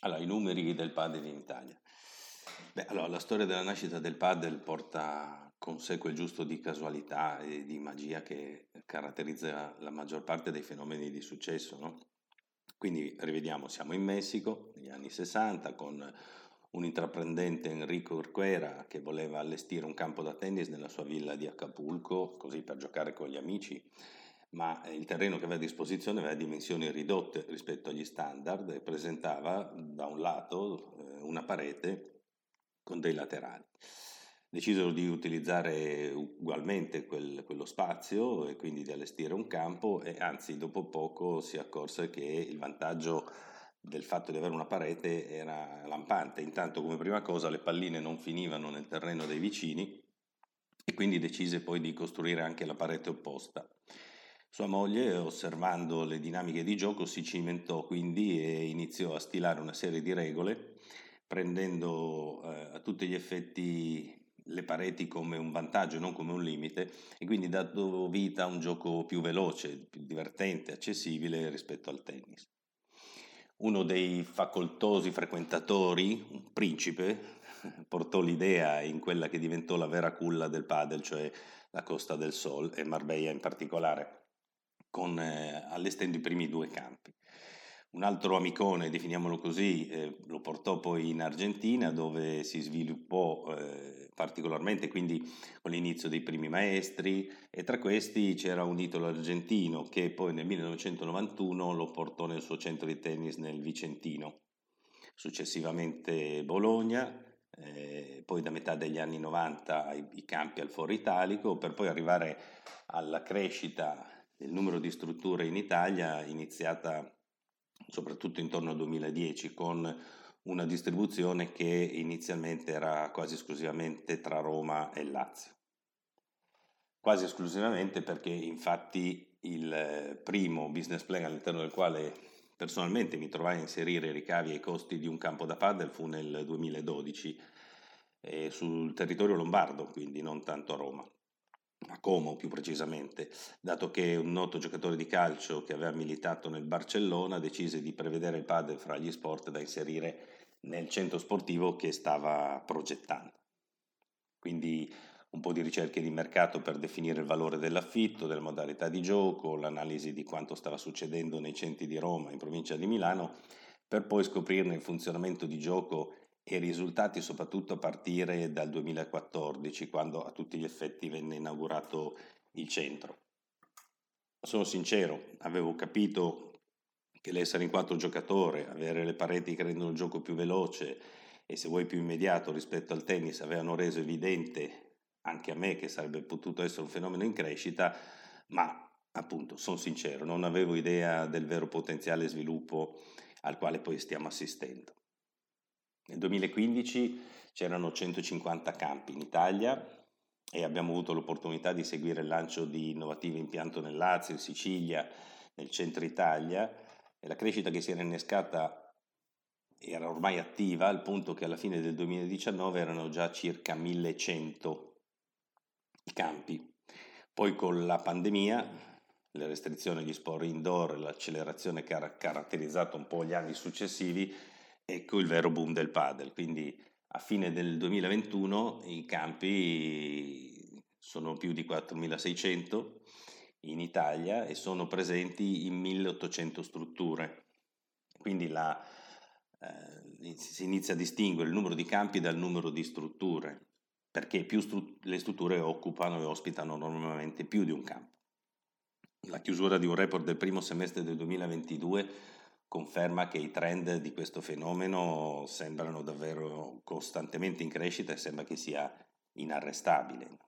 Allora, i numeri del padel in Italia. Beh, allora, la storia della nascita del padel porta con sé quel giusto di casualità e di magia che caratterizza la maggior parte dei fenomeni di successo, no? Quindi rivediamo, siamo in Messico, negli anni 60, con un intraprendente Enrico Urquera che voleva allestire un campo da tennis nella sua villa di Acapulco, così per giocare con gli amici, ma il terreno che aveva a disposizione aveva dimensioni ridotte rispetto agli standard e presentava da un lato eh, una parete con dei laterali. Decisero di utilizzare ugualmente quel, quello spazio e quindi di allestire un campo e anzi dopo poco si accorse che il vantaggio del fatto di avere una parete era lampante. Intanto come prima cosa le palline non finivano nel terreno dei vicini e quindi decise poi di costruire anche la parete opposta. Sua moglie, osservando le dinamiche di gioco, si cimentò quindi e iniziò a stilare una serie di regole, prendendo eh, a tutti gli effetti le pareti come un vantaggio non come un limite, e quindi dando vita a un gioco più veloce, più divertente, accessibile rispetto al tennis. Uno dei facoltosi frequentatori, un principe, portò l'idea in quella che diventò la vera culla del padel, cioè la Costa del Sol e Marbella in particolare con, eh, allestendo i primi due campi. Un altro amicone, definiamolo così, eh, lo portò poi in Argentina dove si sviluppò eh, particolarmente, quindi con l'inizio dei primi maestri e tra questi c'era un italo argentino che poi nel 1991 lo portò nel suo centro di tennis nel Vicentino. Successivamente Bologna, eh, poi da metà degli anni 90 i, i campi al Foro Italico per poi arrivare alla crescita del numero di strutture in Italia iniziata soprattutto intorno al 2010 con una distribuzione che inizialmente era quasi esclusivamente tra Roma e Lazio. Quasi esclusivamente perché infatti il primo business plan all'interno del quale personalmente mi trovai a inserire i ricavi e i costi di un campo da padel fu nel 2012 eh, sul territorio lombardo, quindi non tanto a Roma Como più precisamente, dato che un noto giocatore di calcio che aveva militato nel Barcellona decise di prevedere il padel fra gli sport da inserire nel centro sportivo che stava progettando. Quindi un po' di ricerche di mercato per definire il valore dell'affitto, delle modalità di gioco, l'analisi di quanto stava succedendo nei centri di Roma, in provincia di Milano, per poi scoprirne il funzionamento di gioco e risultati soprattutto a partire dal 2014, quando a tutti gli effetti venne inaugurato il centro. Sono sincero, avevo capito che l'essere in quattro giocatori, avere le pareti che rendono il gioco più veloce e se vuoi più immediato rispetto al tennis avevano reso evidente anche a me che sarebbe potuto essere un fenomeno in crescita, ma appunto sono sincero, non avevo idea del vero potenziale sviluppo al quale poi stiamo assistendo. Nel 2015 c'erano 150 campi in Italia e abbiamo avuto l'opportunità di seguire il lancio di innovativo impianto nel Lazio, in Sicilia, nel centro Italia e la crescita che si era innescata era ormai attiva al punto che alla fine del 2019 erano già circa 1100 i campi. Poi con la pandemia, le restrizioni agli sport indoor, l'accelerazione che ha caratterizzato un po' gli anni successivi, ecco il vero boom del padel. Quindi a fine del 2021 i campi sono più di 4.600 in Italia e sono presenti in 1.800 strutture. Quindi la, eh, si inizia a distinguere il numero di campi dal numero di strutture, perché più stru- le strutture occupano e ospitano normalmente più di un campo. La chiusura di un report del primo semestre del 2022 conferma che i trend di questo fenomeno sembrano davvero costantemente in crescita e sembra che sia inarrestabile.